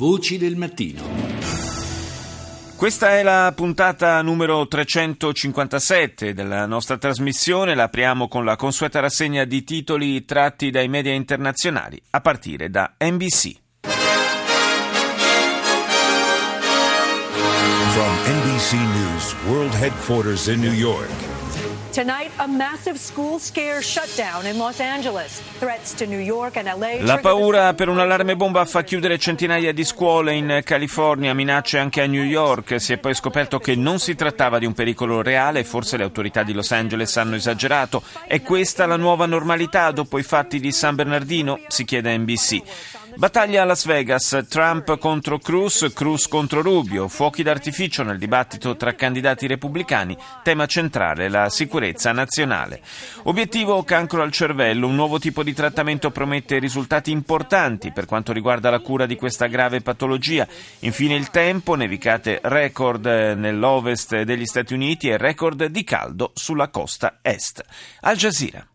Voci del mattino. Questa è la puntata numero 357 della nostra trasmissione. La apriamo con la consueta rassegna di titoli tratti dai media internazionali, a partire da NBC. From NBC News World Headquarters in New York. LA. Paura per un allarme bomba fa chiudere centinaia di scuole in California, minacce anche a New York. Si è poi scoperto che non si trattava di un pericolo reale, forse le autorità di Los Angeles hanno esagerato. È questa la nuova normalità dopo i fatti di San Bernardino? Si chiede a NBC. Battaglia a Las Vegas, Trump contro Cruz, Cruz contro Rubio, fuochi d'artificio nel dibattito tra candidati repubblicani, tema centrale la sicurezza nazionale. Obiettivo cancro al cervello, un nuovo tipo di trattamento promette risultati importanti per quanto riguarda la cura di questa grave patologia. Infine il tempo, nevicate record nell'ovest degli Stati Uniti e record di caldo sulla costa est. Al Jazeera.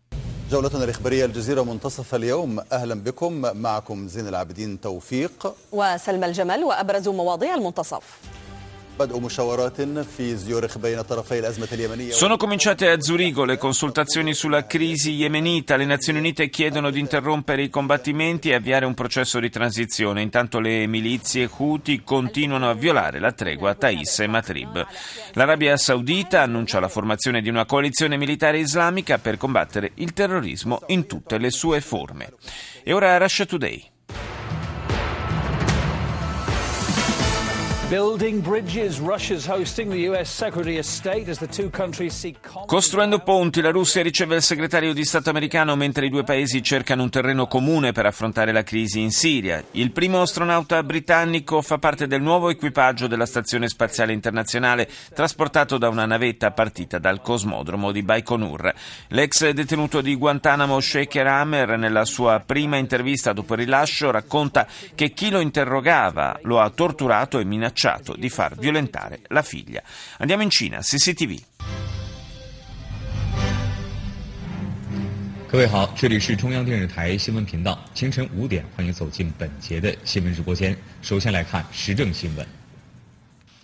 جولتنا الإخبارية الجزيرة منتصف اليوم. أهلا بكم. معكم زين العابدين توفيق. وسلمى الجمل. وأبرز مواضيع المنتصف. Sono cominciate a Zurigo le consultazioni sulla crisi yemenita. Le Nazioni Unite chiedono di interrompere i combattimenti e avviare un processo di transizione. Intanto le milizie Houthi continuano a violare la tregua Thais e Matrib. L'Arabia Saudita annuncia la formazione di una coalizione militare islamica per combattere il terrorismo in tutte le sue forme. E ora Russia Today. Costruendo ponti, la Russia riceve il segretario di Stato americano mentre i due paesi cercano un terreno comune per affrontare la crisi in Siria. Il primo astronauta britannico fa parte del nuovo equipaggio della Stazione Spaziale Internazionale, trasportato da una navetta partita dal cosmodromo di Baikonur. L'ex detenuto di Guantanamo, Shaker Hammer, nella sua prima intervista dopo il rilascio, racconta che chi lo interrogava lo ha torturato e minacciato di far violentare la figlia. Andiamo in Cina, CCTV. 各位好，这里是中央电视台新闻频道，清晨五点，欢迎走进本节的新闻直播间。首先来看时政新闻。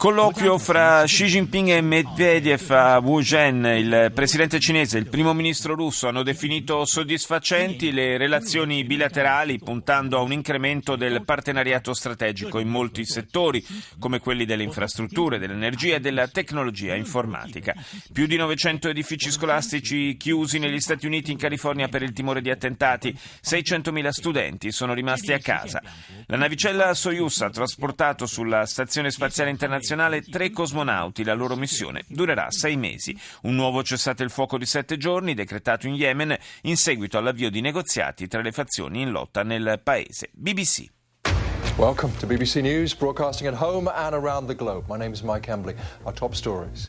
Colloquio fra Xi Jinping e Medvedev a Wuzhen, il presidente cinese e il primo ministro russo hanno definito soddisfacenti le relazioni bilaterali puntando a un incremento del partenariato strategico in molti settori, come quelli delle infrastrutture, dell'energia e della tecnologia informatica. Più di 900 edifici scolastici chiusi negli Stati Uniti in California per il timore di attentati, 600.000 studenti sono rimasti a casa. La navicella Soyuz ha trasportato sulla Stazione Spaziale Internazionale tre cosmonauti. La loro missione durerà sei mesi. Un nuovo cessate il fuoco di sette giorni decretato in Yemen in seguito all'avvio di negoziati tra le fazioni in lotta nel paese. BBC. Welcome to BBC News, broadcasting at home and around the globe. My name is Mike Embley. Our top stories.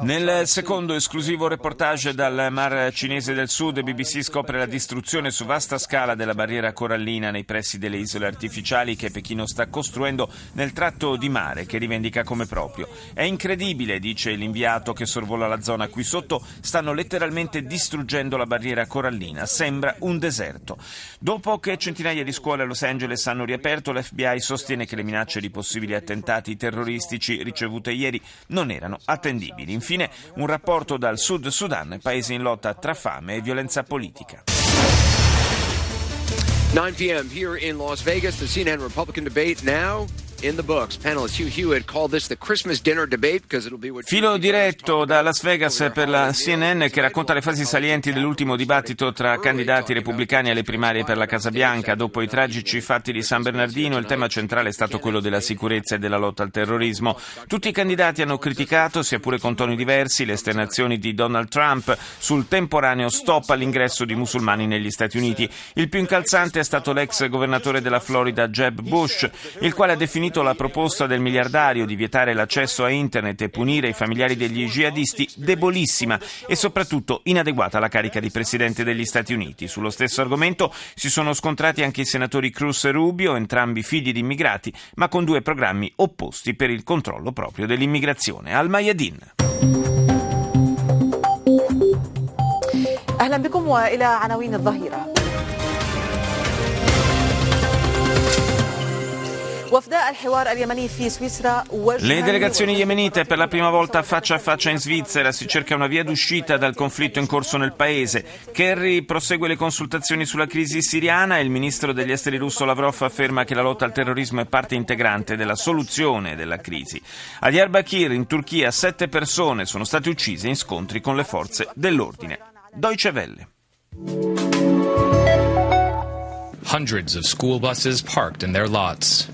Nel secondo esclusivo reportage dal Mar Cinese del Sud, BBC scopre la distruzione su vasta scala della barriera corallina nei pressi delle isole artificiali che Pechino sta costruendo nel tratto di mare che rivendica come proprio. È incredibile, dice l'inviato che sorvola la zona. Qui sotto stanno letteralmente distruggendo la barriera corallina. Sembra un deserto. Dopo che centinaia di scuole a Los Angeles hanno riaperto, l'FBI sostiene che le minacce di possibili attentati terroristici ricevute ieri non erano attendibili. Infine, un rapporto dal Sud Sudan, paese in lotta tra fame e violenza politica. 9 p.m. here in Las Vegas, the CNN Republican debate now in the books. Panelist Hugh Hewitt called this the Christmas dinner debate because it'll be what Filo diretto da Las Vegas per la CNN che racconta le fasi salienti dell'ultimo dibattito tra candidati repubblicani alle primarie per la Casa Bianca. Dopo i tragici fatti di San Bernardino, il tema centrale è stato quello della sicurezza e della lotta al terrorismo. Tutti i candidati hanno criticato, sia pure con toni diversi, le esternazioni di Donald Trump sul temporaneo stop all'ingresso di musulmani negli Stati Uniti. Il più incalzante è stato l'ex governatore della Florida Jeb Bush, il quale ha definito la proposta del miliardario di vietare l'accesso a internet e punire i familiari degli jihadisti debolissima e soprattutto inadeguata alla carica di presidente degli Stati Uniti. Sullo stesso argomento si sono scontrati anche i senatori Cruz e Rubio, entrambi figli di immigrati, ma con due programmi opposti per il controllo proprio dell'immigrazione. Al Mayadin. أهلا بكم وإلى عناوين الظهيرة Le delegazioni yemenite per la prima volta faccia a faccia in Svizzera si cerca una via d'uscita dal conflitto in corso nel paese. Kerry prosegue le consultazioni sulla crisi siriana e il ministro degli esteri russo Lavrov afferma che la lotta al terrorismo è parte integrante della soluzione della crisi. A Diyarbakir in Turchia sette persone sono state uccise in scontri con le forze dell'ordine. Deutsche Welle. Hundreds of school buses parked in their lots.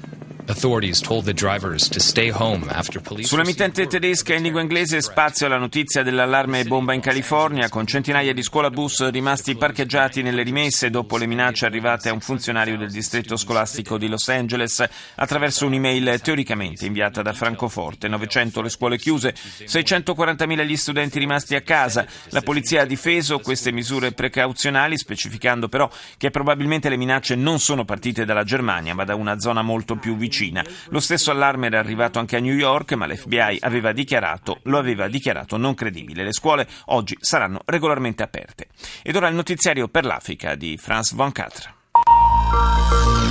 Sull'emittente tedesca in lingua inglese spazio alla notizia dell'allarme bomba in California con centinaia di scuolabus rimasti parcheggiati nelle rimesse dopo le minacce arrivate a un funzionario del distretto scolastico di Los Angeles attraverso un'email teoricamente inviata da Francoforte. 900 le scuole chiuse, 640.000 gli studenti rimasti a casa. La polizia ha difeso queste misure precauzionali specificando però che probabilmente le minacce non sono partite dalla Germania ma da una zona molto più vicina Cina. Lo stesso allarme era arrivato anche a New York, ma l'FBI aveva dichiarato, lo aveva dichiarato non credibile. Le scuole oggi saranno regolarmente aperte. Ed ora il notiziario per l'Africa di France 24.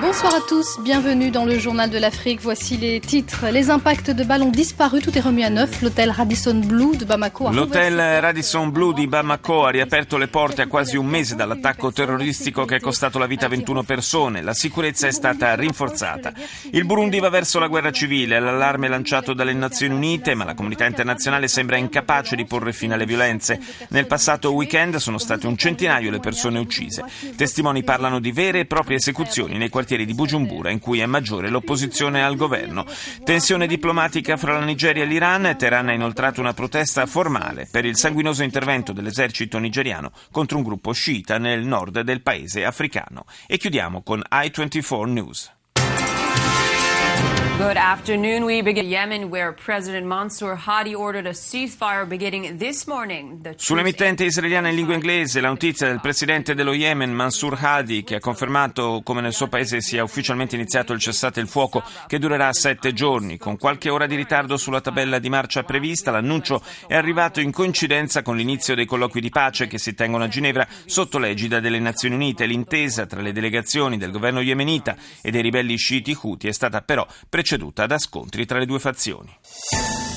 Bonsoir à tous, bienvenue dans le journal de l'Afrique. Voici les titres. Les impacts de ballons disparus, tout est remis à neuf. L'hôtel Radisson Blue de Bamako a L'hotel Radisson Blue di Bamako ha riaperto le porte a quasi un mese dall'attacco terroristico che è costato la vita a 21 persone. La sicurezza è stata rinforzata. Il Burundi va verso la guerra civile, l'allarme lanciato dalle Nazioni Unite, ma la comunità internazionale sembra incapace di porre fine alle violenze. Nel passato weekend sono state un centinaio le persone uccise. Testimoni parlano di vere e proprie esecuzioni nei quartieri di Bujumbura in cui è maggiore l'opposizione al governo. Tensione diplomatica fra la Nigeria e l'Iran. Teheran ha inoltrato una protesta formale per il sanguinoso intervento dell'esercito nigeriano contro un gruppo sciita nel nord del paese africano. E chiudiamo con i24 News. Good afternoon. We begin Yemen, where President Mansour Hadi ordered a ceasefire beginning this morning. Sull'emittente israeliana in lingua inglese, la notizia del presidente dello Yemen, Mansour Hadi, che ha confermato come nel suo paese sia ufficialmente iniziato il cessate il fuoco che durerà sette giorni. Con qualche ora di ritardo sulla tabella di marcia prevista, l'annuncio è arrivato in coincidenza con l'inizio dei colloqui di pace che si tengono a Ginevra sotto l'egida delle Nazioni Unite. L'intesa tra le delegazioni del governo yemenita e dei ribelli sciiti Houthi è stata però preceduta da scontri tra le due fazioni.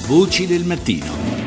Voci del mattino.